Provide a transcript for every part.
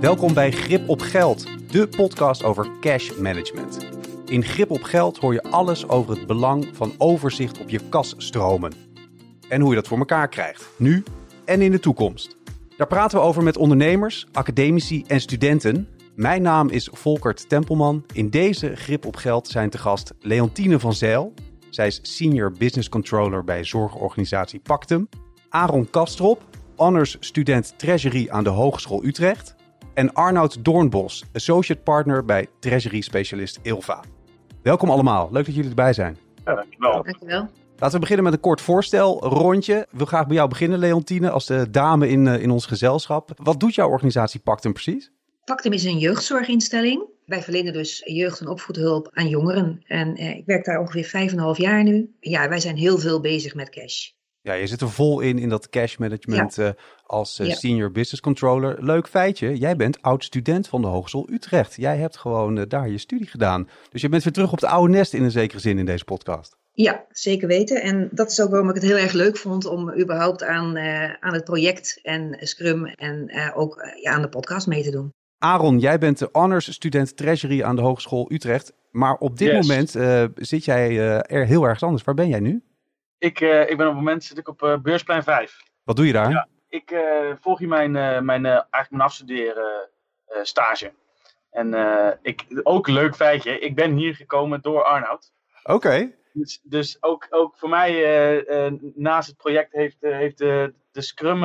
Welkom bij Grip op Geld, de podcast over cash management. In Grip op Geld hoor je alles over het belang van overzicht op je kasstromen. En hoe je dat voor elkaar krijgt, nu en in de toekomst. Daar praten we over met ondernemers, academici en studenten. Mijn naam is Volkert Tempelman. In deze Grip op Geld zijn te gast Leontine van Zijl. Zij is Senior Business Controller bij zorgorganisatie Pactum. Aaron Kastrop, honors student Treasury aan de Hogeschool Utrecht. En Arnoud Doornbos, Associate Partner bij Treasury Specialist Ilva. Welkom allemaal, leuk dat jullie erbij zijn. Ja, dankjewel. Dankjewel. Laten we beginnen met een kort voorstel, rondje. Ik wil graag bij jou beginnen, Leontine, als de dame in, eh, in ons gezelschap. Wat doet jouw organisatie Pactum precies? Pactum is een jeugdzorginstelling. Wij verlenen dus jeugd- en opvoedhulp aan jongeren. En eh, ik werk daar ongeveer vijf en een half jaar nu. Ja, wij zijn heel veel bezig met cash. Ja, je zit er vol in, in dat cash management eh, als eh, Ja. senior business controller. Leuk feitje, jij bent oud-student van de Hogeschool Utrecht. Jij hebt gewoon eh, daar je studie gedaan. Dus je bent weer terug op het oude nest in een zekere zin in deze podcast. Ja, zeker weten. En dat is ook waarom ik het heel erg leuk vond om überhaupt aan, eh, aan het project en Scrum en eh, ook ja, aan de podcast mee te doen. Aaron, jij bent de honors student Treasury aan de Hogeschool Utrecht. Maar op dit Yes. moment eh, zit jij eh, er heel erg anders. Waar ben jij nu? Ik, eh, ik ben op het moment zit ik op beursplein 5. Wat doe je daar? Ja. Ik eh, volg hier mijn, eh, mijn, eh, eigenlijk mijn afstuderen stage. En ik, ook een leuk feitje, ik ben hier gekomen door Arnoud. Oké. Dus, dus ook, ook voor mij, naast het project, heeft, heeft de, de Scrum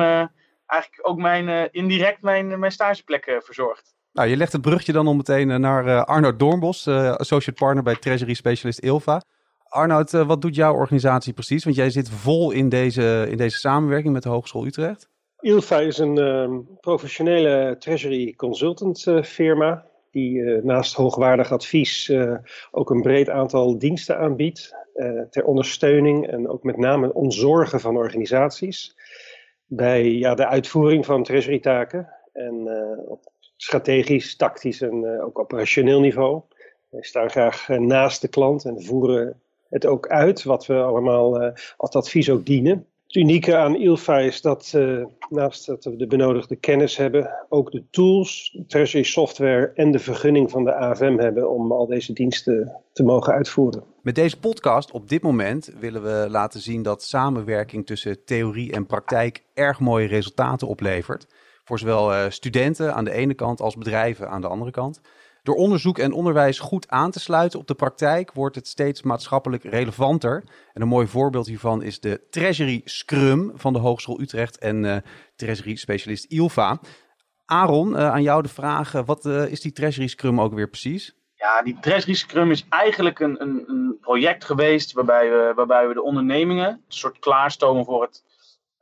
eigenlijk ook mijn, indirect mijn, mijn stageplek verzorgd. Nou, je legt het brugje dan om meteen naar Arnoud Doornbos, associate partner bij Treasury Specialist Ilva. Arnoud, wat doet jouw organisatie precies? Want jij zit vol in deze, in deze samenwerking met de Hogeschool Utrecht. Ilva is een ehm, professionele treasury consultant eh, firma die eh, naast hoogwaardig advies eh, ook een breed aantal diensten aanbiedt ter ondersteuning en ook met name ontzorgen van organisaties bij ja, de uitvoering van treasury taken en op strategisch, tactisch en ook operationeel niveau. Wij staan graag naast de klant en voeren het ook uit wat we allemaal als advies ook dienen. Het unieke aan ILFA is dat eh, naast dat we de benodigde kennis hebben, ook de tools, treasury software en de vergunning van de AFM hebben om al deze diensten te mogen uitvoeren. Met deze podcast op dit moment willen we laten zien dat samenwerking tussen theorie en praktijk erg mooie resultaten oplevert. Voor zowel eh, studenten aan de ene kant als bedrijven aan de andere kant. Door onderzoek en onderwijs goed aan te sluiten op de praktijk wordt het steeds maatschappelijk relevanter. En een mooi voorbeeld hiervan is de Treasury Scrum van de Hogeschool Utrecht en eh, Treasury Specialist ILVA. Aaron, eh, aan jou de vraag, eh, wat is die Treasury Scrum ook weer precies? Ja, die Treasury Scrum is eigenlijk een, een, een project geweest waarbij we, waarbij we de ondernemingen een soort klaarstomen voor het,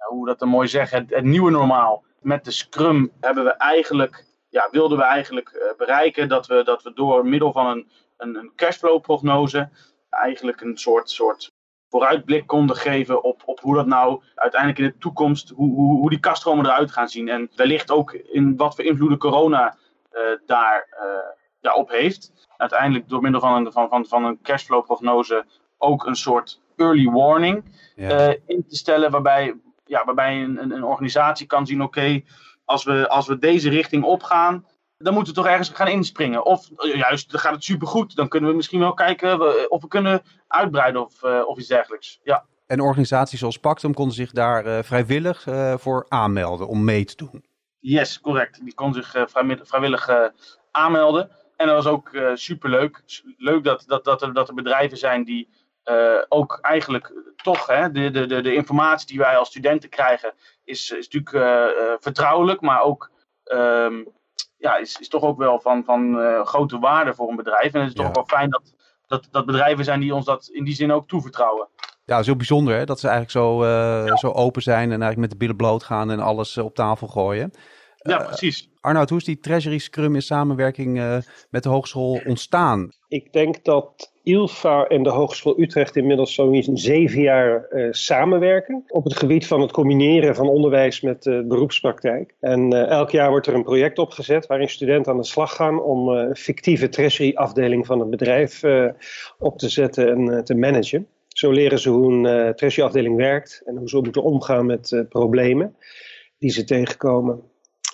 hoe dat dan mooi zeggen, het nieuwe normaal. Met de Scrum hebben we eigenlijk, ja, wilden we eigenlijk eh, bereiken dat we, dat we door middel van een, een, een cashflow prognose eigenlijk een soort, soort vooruitblik konden geven op, op hoe dat nou uiteindelijk in de toekomst, hoe, hoe, hoe die kaststromen eruit gaan zien. En wellicht ook in wat voor invloeden corona eh, daar eh, ja, op heeft uiteindelijk door middel van een, van, van, van een cashflow prognose ook een soort early warning in te stellen. Waarbij, ja, waarbij een, een, een organisatie kan zien: oké, als, we, als we deze richting opgaan. Dan moeten we toch ergens gaan inspringen. Of eh, juist, dan gaat het supergoed. Dan kunnen we misschien wel kijken we- of we kunnen uitbreiden of, eh, of iets dergelijks. Ja, En organisaties zoals Pactum konden zich daar eh, vrijwillig eh, voor aanmelden om mee te doen. yes, correct. Die kon zich eh, vrijwillig eh, aanmelden. En dat was ook eh, superleuk. Leuk dat, dat, dat, er, dat er bedrijven zijn die eh, ook eigenlijk toch hè, de, de, de, de informatie die wij als studenten krijgen, is, is natuurlijk eh, eh, vertrouwelijk, maar ook ehm, ja, is, is toch ook wel van, van eh, grote waarde voor een bedrijf. En het is toch Ja. wel fijn dat, dat, dat bedrijven zijn die ons dat in die zin ook toevertrouwen. Ja, dat is heel bijzonder hè, dat ze eigenlijk zo, eh, zo open zijn en eigenlijk met de billen bloot gaan en alles eh, op tafel gooien. Ja, Eh, precies. Arnoud, hoe is die Treasury Scrum in samenwerking eh, met de hogeschool ontstaan? Ik denk dat ILFA en de Hogeschool Utrecht inmiddels zo'n zeven jaar eh, samenwerken op het gebied van het combineren van onderwijs met eh, beroepspraktijk. En eh, elk jaar wordt er een project opgezet waarin studenten aan de slag gaan om eh, een fictieve treasury afdeling van het bedrijf eh, op te zetten en eh, te managen. Zo leren ze hoe een eh treasury afdeling werkt en hoe ze moeten omgaan met eh, problemen die ze tegenkomen.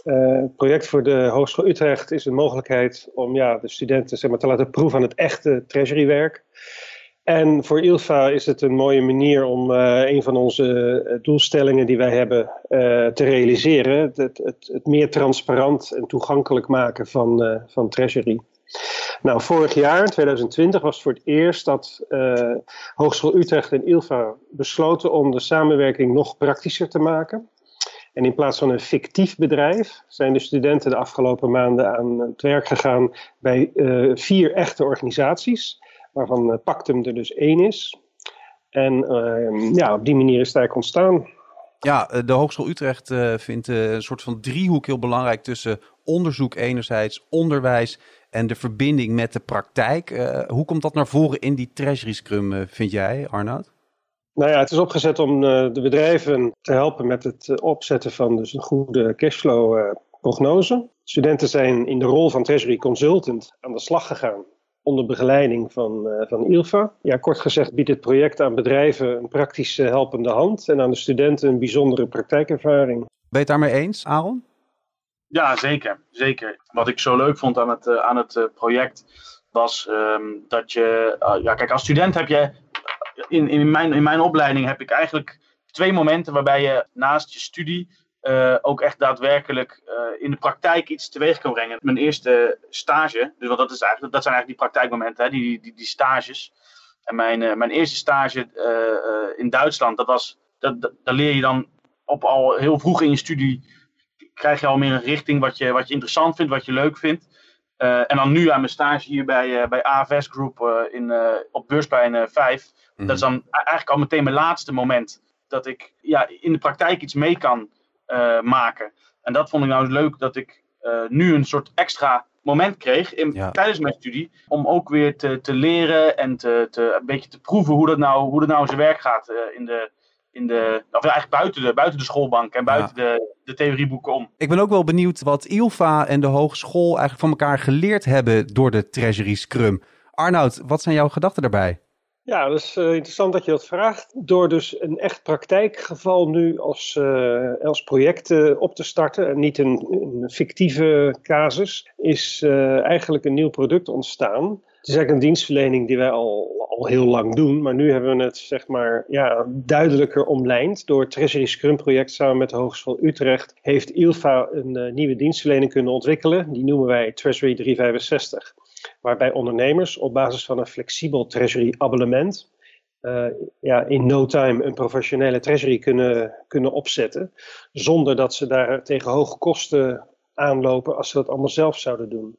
Het project voor de Hogeschool Utrecht is een mogelijkheid om ja, de studenten zeg maar, te laten proeven aan het echte treasurywerk. En voor ILFA is het een mooie manier om uh, een van onze doelstellingen die wij hebben uh, te realiseren. Het, het, het, meer transparant en toegankelijk maken van, uh, van Treasury. Nou, vorig jaar, 2020, was het voor het eerst dat Hogeschool Utrecht en ILFA besloten om de samenwerking nog praktischer te maken. En in plaats van een fictief bedrijf zijn de studenten de afgelopen maanden aan het werk gegaan bij vier echte organisaties waarvan eh, Pactum er dus één is. En ehm, ja, op die manier is het eigenlijk ontstaan. Ja, eh, de Hogeschool Utrecht vindt een soort van driehoek heel belangrijk tussen onderzoek enerzijds, onderwijs en de verbinding met de praktijk. Hoe komt dat naar voren in die Treasury Scrum, vind jij, Arnoud? Nou ja, het is opgezet om de bedrijven te helpen met het opzetten van dus een goede cashflow prognose. Studenten zijn in de rol van Treasury Consultant aan de slag gegaan onder begeleiding van, uh, van ILFA. Ja, kort gezegd biedt het project aan bedrijven een praktische helpende hand en aan de studenten een bijzondere praktijkervaring. Ben je het daarmee eens, Aaron? Ja, zeker. zeker. Wat ik zo leuk vond aan het, uh, aan het uh, project was um, dat je, ja, kijk, als student heb je in, in, mijn, in mijn opleiding heb ik eigenlijk twee momenten waarbij je naast je studie uh, ook echt daadwerkelijk uh, in de praktijk iets teweeg kan brengen. Mijn eerste stage, dus wat dat, is eigenlijk, dat zijn eigenlijk die praktijkmomenten, hè, die, die, die stages. En mijn, uh, mijn eerste stage in Duitsland, dat was, dat, dat, daar leer je dan op al heel vroeg in je studie, krijg je al meer een richting wat je, wat je interessant vindt, wat je leuk vindt. en dan nu aan mijn stage hier bij, bij AFS Group in, op Beursplein 5. Mm Dat is dan eigenlijk al meteen mijn laatste moment dat ik ja, in de praktijk iets mee kan uh, maken. En dat vond ik nou leuk dat ik uh, nu een soort extra moment kreeg in, ja. tijdens mijn studie. Om ook weer te, te leren en te, te, een beetje te proeven hoe dat nou, hoe dat nou in zijn werk gaat uh, in de, in de, of eigenlijk buiten de, buiten de schoolbank en buiten ja. de, de theorieboeken om. Ik ben ook wel benieuwd wat ILFA en de hogeschool eigenlijk van elkaar geleerd hebben door de Treasury Scrum. Arnoud, wat zijn jouw gedachten daarbij? Ja, dat is uh, interessant dat je dat vraagt. Door dus een echt praktijkgeval nu als, uh, als project uh, op te starten en niet een, een fictieve casus, is eigenlijk een nieuw product ontstaan. Het is eigenlijk een dienstverlening die wij al, al heel lang doen, maar nu hebben we het zeg maar ja, duidelijker omlijnd. Door het Treasury Scrum project samen met de Hogeschool Utrecht heeft ILFA een nieuwe dienstverlening kunnen ontwikkelen. Die noemen wij Treasury 365 waarbij ondernemers op basis van een flexibel treasury abonnement uh, ja, in no time een professionele treasury kunnen, kunnen opzetten, zonder dat ze daar tegen hoge kosten aanlopen als ze dat allemaal zelf zouden doen.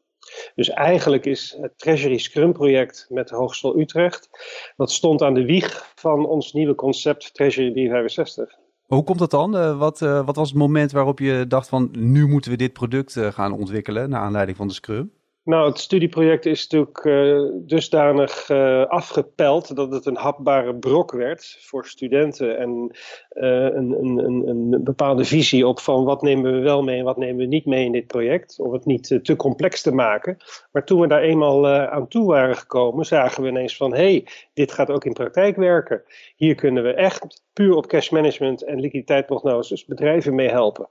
Dus eigenlijk is het Treasury Scrum project met de Hogeschool Utrecht, dat stond aan de wieg van ons nieuwe concept Treasury 365. Hoe komt dat dan? Uh, wat, uh, wat was het moment waarop je dacht van nu moeten we dit product gaan ontwikkelen naar aanleiding van de Scrum? Nou, het studieproject is natuurlijk uh, dusdanig uh, afgepeld dat het een hapbare brok werd voor studenten. En uh, een, een, een, bepaalde visie op van wat nemen we wel mee en wat nemen we niet mee in dit project. Om het niet te complex te maken. Maar toen we daar eenmaal aan toe waren gekomen, zagen we ineens van hé, hey, dit gaat ook in praktijk werken. Hier kunnen we echt puur op cash management en liquiditeitsprognoses bedrijven mee helpen.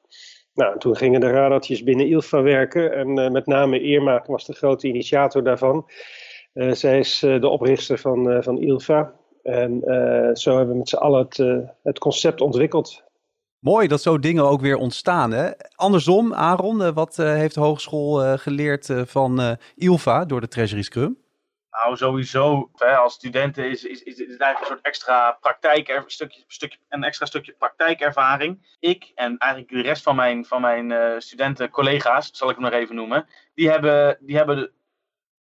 Nou, toen gingen de radartjes binnen ILFA werken en uh, met name Irma was de grote initiator daarvan. Uh, zij is uh, de oprichter van, van ILFA en zo hebben we met z'n allen het, het concept ontwikkeld. Mooi dat zo dingen ook weer ontstaan. Hè? Andersom, Aaron, wat heeft de hogeschool geleerd van ILFA door de Treasury Scrum? Nou, sowieso. Hè, als studenten is, is, is, is het eigenlijk een soort extra praktijk, een, stukje, stukje, extra stukje praktijkervaring. Ik en eigenlijk de rest van mijn, van mijn uh, studenten, collega's, zal ik hem nog even noemen, die hebben, die hebben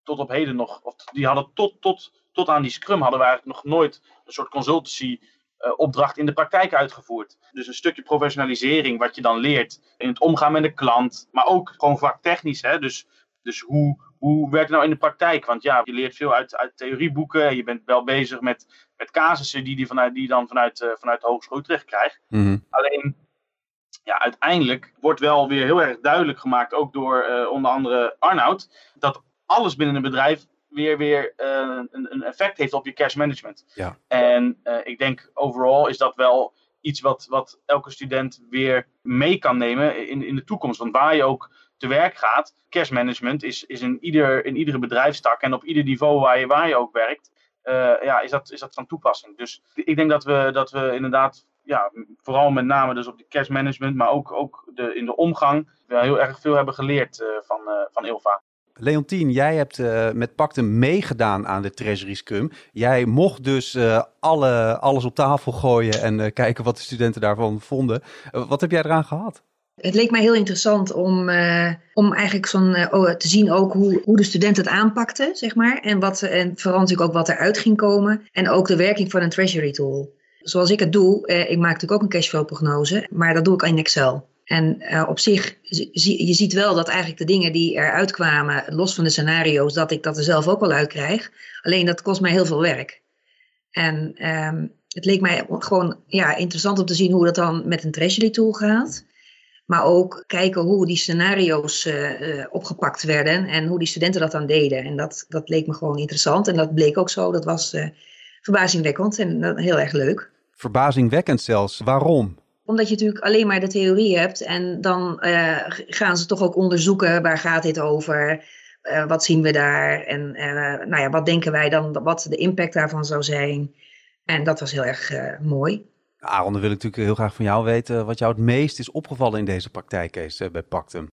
tot op heden nog, of die hadden tot, tot, tot aan die scrum hadden we eigenlijk nog nooit een soort consultancy uh, opdracht in de praktijk uitgevoerd. Dus een stukje professionalisering wat je dan leert in het omgaan met de klant, maar ook gewoon vaktechnisch. Hè? Dus, dus hoe, hoe werkt het nou in de praktijk? Want ja, je leert veel uit, uit theorieboeken. Je bent wel bezig met, met casussen die, die, vanuit, die je dan vanuit, uh, vanuit de Hogeschool Utrecht krijgt. Mm-hmm. Alleen, ja, uiteindelijk wordt wel weer heel erg duidelijk gemaakt, ook door uh, onder andere Arnoud, dat alles binnen een bedrijf weer, weer uh, een, een, effect heeft op je cash management. Ja. En ik denk overal is dat wel iets wat, wat elke student weer mee kan nemen in, in de toekomst. Want waar je ook te werk gaat, cash management is, is in, ieder, in iedere bedrijfstak en op ieder niveau waar je, waar je ook werkt, uh, ja, is, dat, is dat van toepassing. Dus ik denk dat we, dat we inderdaad, ja, vooral met name dus op de cash management, maar ook, ook de, in de omgang, heel erg veel hebben geleerd uh, van, uh, van Ilva. Leontien, jij hebt met Pactum meegedaan aan de Treasury Scrum. Jij mocht dus alle, alles op tafel gooien en kijken wat de studenten daarvan vonden. wat heb jij eraan gehad? Het leek mij heel interessant om, om eigenlijk zo'n, oh, te zien ook hoe, hoe de studenten het aanpakten, zeg maar. En, wat, en vooral ook wat eruit ging komen. En ook de werking van een Treasury tool. Zoals ik het doe, ik maak natuurlijk ook een cashflow prognose, maar dat doe ik in Excel. En uh, op zich, je ziet wel dat eigenlijk de dingen die eruit kwamen, los van de scenario's, dat ik dat er zelf ook wel uit krijg. Alleen dat kost mij heel veel werk. En um, het leek mij gewoon ja, interessant om te zien hoe dat dan met een treasury tool gaat. Maar ook kijken hoe die scenario's uh, uh, opgepakt werden en hoe die studenten dat dan deden. En dat, dat leek me gewoon interessant. En dat bleek ook zo. Dat was verbazingwekkend en heel erg leuk. Verbazingwekkend zelfs. Waarom? Omdat je natuurlijk alleen maar de theorie hebt en dan uh, gaan ze toch ook onderzoeken waar gaat dit over, uh, wat zien we daar en nou ja, wat denken wij dan, wat de impact daarvan zou zijn. En dat was heel erg mooi. Aaron, dan wil ik natuurlijk heel graag van jou weten wat jou het meest is opgevallen in deze praktijkcase bij Pactum.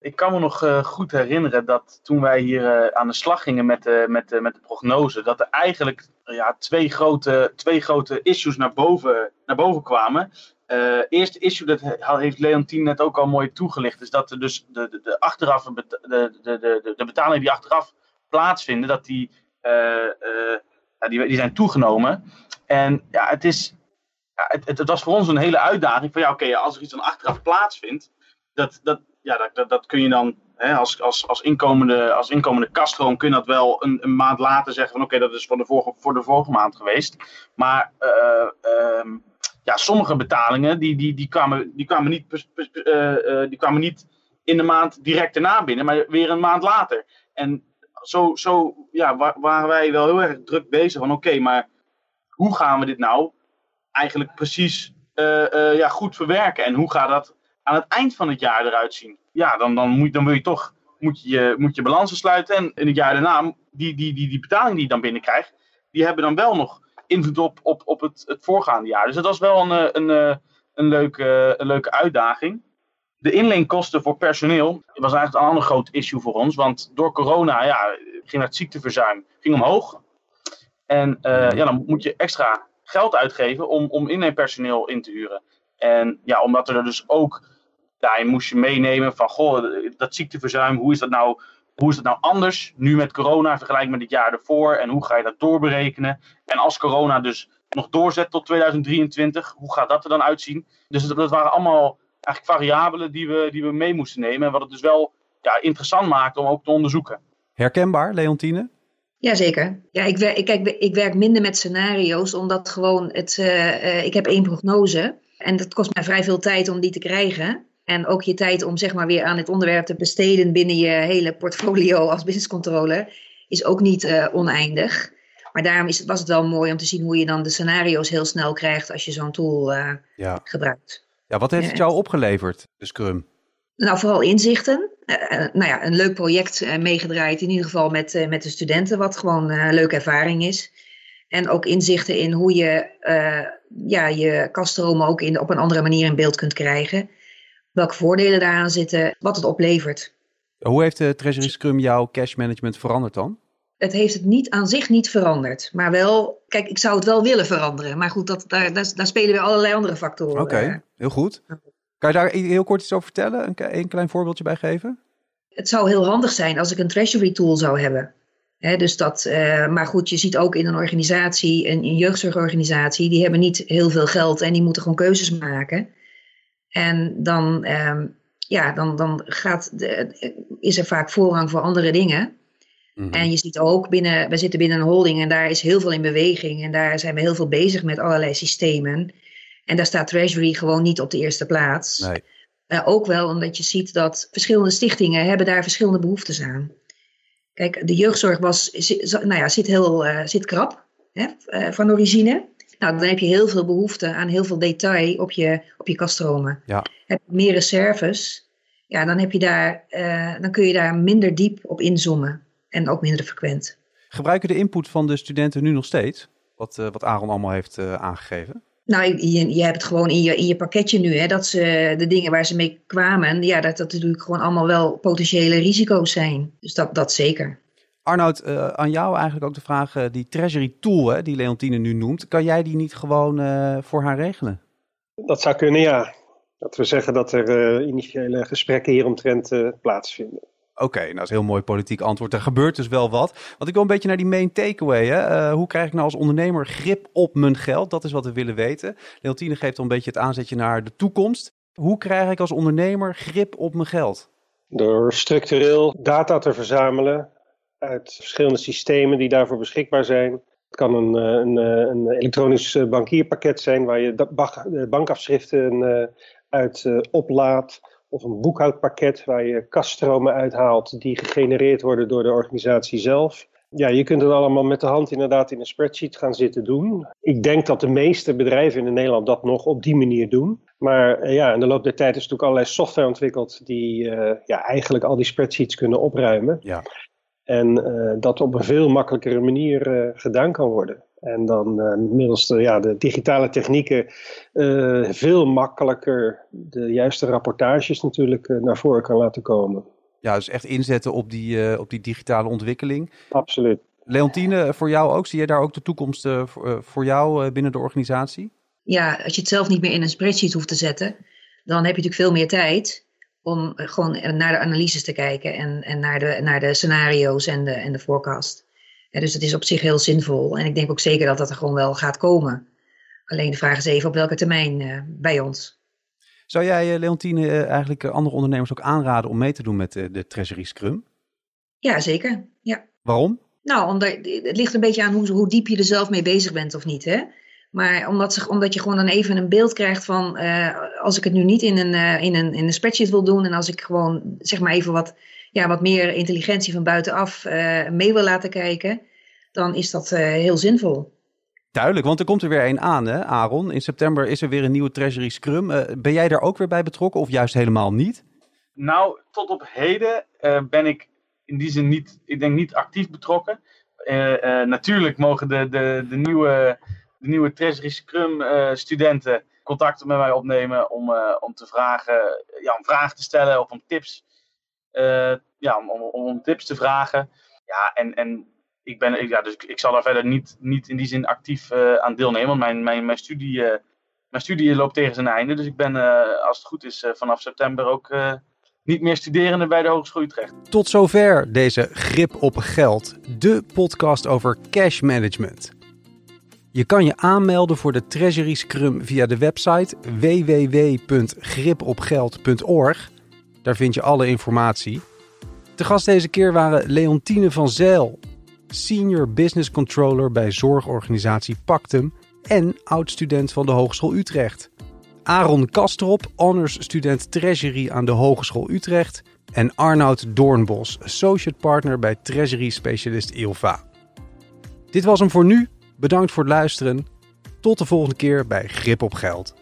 Ik kan me nog uh, goed herinneren dat toen wij hier uh, aan de slag gingen met, uh, met, met de prognose, dat er eigenlijk ja, twee, grote, twee grote issues naar boven, naar boven kwamen. eerste issue, dat heeft Leontien net ook al mooi toegelicht, is dat er dus de, de, de, achteraf, de, de, de, de betalingen die achteraf plaatsvinden, dat die, die, die zijn toegenomen. En ja, het is, het, het, was voor ons een hele uitdaging van ja, oké, als er iets dan achteraf plaatsvindt, dat, dat, ja, dat, dat, kun je dan hè, als, als, als, inkomende, als inkomende kaststroom kun je dat wel een, een maand later zeggen van oké, dat is voor de, vorige, voor de vorige maand geweest. Maar uh, um, ja, sommige betalingen die, die, die, kwamen, die, kwamen niet, uh, uh, die kwamen niet in de maand direct erna binnen, maar weer een maand later. En zo, zo ja, waren wij wel heel erg druk bezig van oké, maar hoe gaan we dit nou eigenlijk precies ja, goed verwerken? En hoe gaat dat aan het eind van het jaar eruit zien. Ja, dan, dan, moet, dan wil je toch moet je, moet je balansen sluiten. En in het jaar daarna, die, die, die, die betaling die je dan binnenkrijgt, die hebben dan wel nog invloed op, op, op het, het voorgaande jaar. Dus dat was wel een, een, een, een, leuke, een leuke uitdaging. De inleenkosten voor personeel was eigenlijk een ander groot issue voor ons. Want door corona ja, ging het ziekteverzuim ging omhoog. En ja, dan moet je extra geld uitgeven om, om inleenpersoneel in te huren. En ja, omdat er dus ook daarin moest je meenemen van, goh, dat ziekteverzuim, hoe is dat nou, hoe is dat nou anders nu met corona vergelijking met het jaar ervoor en hoe ga je dat doorberekenen? En als corona dus nog doorzet tot 2023, hoe gaat dat er dan uitzien? Dus dat, dat waren allemaal eigenlijk variabelen die we, die we mee moesten nemen en wat het dus wel ja, interessant maakt om ook te onderzoeken. Herkenbaar, Leontine? Jazeker. Ja, ik werk, ik, kijk, ik werk minder met scenario's, omdat gewoon het, uh, uh, ik heb één prognose. En dat kost mij vrij veel tijd om die te krijgen. En ook je tijd om zeg maar weer aan het onderwerp te besteden binnen je hele portfolio als business controller is ook niet uh, oneindig. Maar daarom is het, was het wel mooi om te zien hoe je dan de scenario's heel snel krijgt als je zo'n tool ja. gebruikt. Ja, wat heeft het jou opgeleverd, de Scrum? Nou, vooral inzichten. Uh, nou ja, een leuk project meegedraaid, in ieder geval met, met de studenten, wat gewoon een leuke ervaring is. En ook inzichten in hoe je ja, je kaststromen ook in, op een andere manier in beeld kunt krijgen. Welke voordelen daaraan zitten, wat het oplevert. Hoe heeft de Treasury Scrum jouw cash management veranderd dan? Het heeft het niet aan zich niet veranderd. Maar wel, kijk, ik zou het wel willen veranderen. Maar goed, dat, daar, daar, daar spelen weer allerlei andere factoren. Oké, okay, heel goed. Kan je daar heel kort iets over vertellen? Een, een klein voorbeeldje bij geven? Het zou heel handig zijn als ik een treasury tool zou hebben. He, dus dat, uh, maar goed, je ziet ook in een organisatie, een, een jeugdzorgorganisatie, die hebben niet heel veel geld en die moeten gewoon keuzes maken. En dan, um, ja, dan, dan gaat de, is er vaak voorrang voor andere dingen. Mm-hmm. En je ziet ook binnen, we zitten binnen een holding en daar is heel veel in beweging. En daar zijn we heel veel bezig met allerlei systemen. En daar staat Treasury gewoon niet op de eerste plaats. Nee. Uh, ook wel omdat je ziet dat verschillende stichtingen hebben daar verschillende behoeftes aan. Kijk, de jeugdzorg was, nou ja, zit, heel, uh, zit krap hè, uh, van origine. Nou, dan heb je heel veel behoefte aan heel veel detail op je, op je kaststromen. Ja. Heb je meer reserves, ja, dan, heb je daar, eh, dan kun je daar minder diep op inzoomen en ook minder frequent. Gebruiken de input van de studenten nu nog steeds? Wat, wat Aaron allemaal heeft aangegeven? Nou, je, je hebt het gewoon in je, in je pakketje nu. Hè, dat ze de dingen waar ze mee kwamen, ja, dat dat natuurlijk gewoon allemaal wel potentiële risico's zijn. Dus dat, dat zeker. Arnoud, uh, aan jou eigenlijk ook de vraag, uh, die Treasury Tool hè, die Leontine nu noemt, kan jij die niet gewoon uh, voor haar regelen? Dat zou kunnen, ja. Dat we zeggen dat er initiële gesprekken hieromtrent plaatsvinden. Oké, nou dat is een heel mooi politiek antwoord. Er gebeurt dus wel wat. Want ik wil een beetje naar die main takeaway. Hè? hoe krijg ik nou als ondernemer grip op mijn geld? Dat is wat we willen weten. Leontine geeft al een beetje het aanzetje naar de toekomst. Hoe krijg ik als ondernemer grip op mijn geld? Door structureel data te verzamelen uit verschillende systemen die daarvoor beschikbaar zijn. Het kan een, een, een elektronisch bankierpakket zijn waar je bankafschriften uit oplaadt. Of een boekhoudpakket waar je kaststromen uithaalt die gegenereerd worden door de organisatie zelf. Ja, je kunt het allemaal met de hand inderdaad in een spreadsheet gaan zitten doen. Ik denk dat de meeste bedrijven in Nederland dat nog op die manier doen. Maar ja, in de loop der tijd is natuurlijk allerlei software ontwikkeld die uh, ja, eigenlijk al die spreadsheets kunnen opruimen. Ja. En uh, dat op een veel makkelijkere manier uh, gedaan kan worden. En dan uh, middels de, ja, de digitale technieken veel makkelijker de juiste rapportages natuurlijk naar voren kan laten komen. Ja, dus echt inzetten op die, op die digitale ontwikkeling. Absoluut. Leontine, voor jou ook? Zie je daar ook de toekomst voor, voor jou binnen de organisatie? Ja, als je het zelf niet meer in een spreadsheet hoeft te zetten, dan heb je natuurlijk veel meer tijd om gewoon naar de analyses te kijken en, en naar, de, naar de scenario's en de, en de forecast. Ja, dus het is op zich heel zinvol. En ik denk ook zeker dat dat er gewoon wel gaat komen. Alleen de vraag is even op welke termijn uh, bij ons. Zou jij, Leontine, uh, eigenlijk andere ondernemers ook aanraden om mee te doen met de Treasury Scrum? Ja, zeker. Ja. Waarom? Nou, omdat, het ligt een beetje aan hoe, hoe diep je er zelf mee bezig bent of niet. Hè? Maar omdat, ze, omdat je gewoon dan even een beeld krijgt van, uh, als ik het nu niet in een, uh, in, een, in een spreadsheet wil doen en als ik gewoon zeg maar even wat, ja, wat meer intelligentie van buitenaf uh, mee wil laten kijken, dan is dat heel zinvol. Duidelijk, want er komt er weer een aan, hè, Aaron. In september is er weer een nieuwe Treasury Scrum. ben jij daar ook weer bij betrokken of juist helemaal niet? Nou, tot op heden ben ik in die zin niet, ik denk niet actief betrokken. natuurlijk mogen de, de, de nieuwe de nieuwe Treasury Scrum uh, studenten contact met mij opnemen om, uh, om te vragen, ja, om vragen te stellen of om tips, ja, om, om, tips te vragen. Ja, en, en ik ben, ja, dus ik, ik zal daar verder niet, niet in die zin actief aan deelnemen, want mijn, mijn, mijn, studie, mijn studie loopt tegen zijn einde. Dus ik ben, als het goed is, vanaf september ook niet meer studerende bij de Hogeschool Utrecht. Tot zover deze Grip op Geld, de podcast over cash management. Je kan je aanmelden voor de Treasury Scrum via de website www.gripopgeld.org. Daar vind je alle informatie. De gast deze keer waren Leontine van Zijl, Senior Business Controller bij zorgorganisatie Pactum en oud-student van de Hogeschool Utrecht. Aaron Kastrop, honors student Treasury aan de Hogeschool Utrecht. En Arnoud Doornbos, associate partner bij Treasury specialist ILVA. Dit was hem voor nu. Bedankt voor het luisteren. Tot de volgende keer bij Grip op Geld.